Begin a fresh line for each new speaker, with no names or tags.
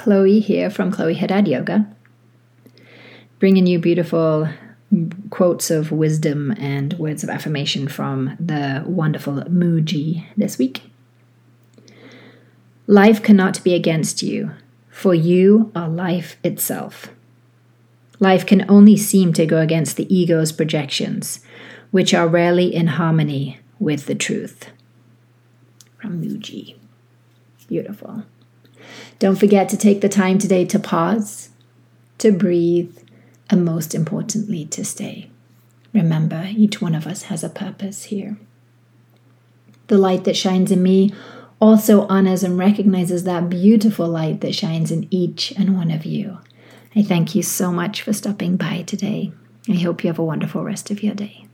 Chloe here from Chloe Haddad Yoga, bringing you beautiful quotes of wisdom and words of affirmation from the wonderful Mooji this week. Life cannot be against you, for you are life itself. Life can only seem to go against the ego's projections, which are rarely in harmony with the truth. From Mooji. Beautiful. Don't forget to take the time today to pause, to breathe, and most importantly, to stay. Remember, each one of us has a purpose here. The light that shines in me also honors and recognizes that beautiful light that shines in each and one of you. I thank you so much for stopping by today. I hope you have a wonderful rest of your day.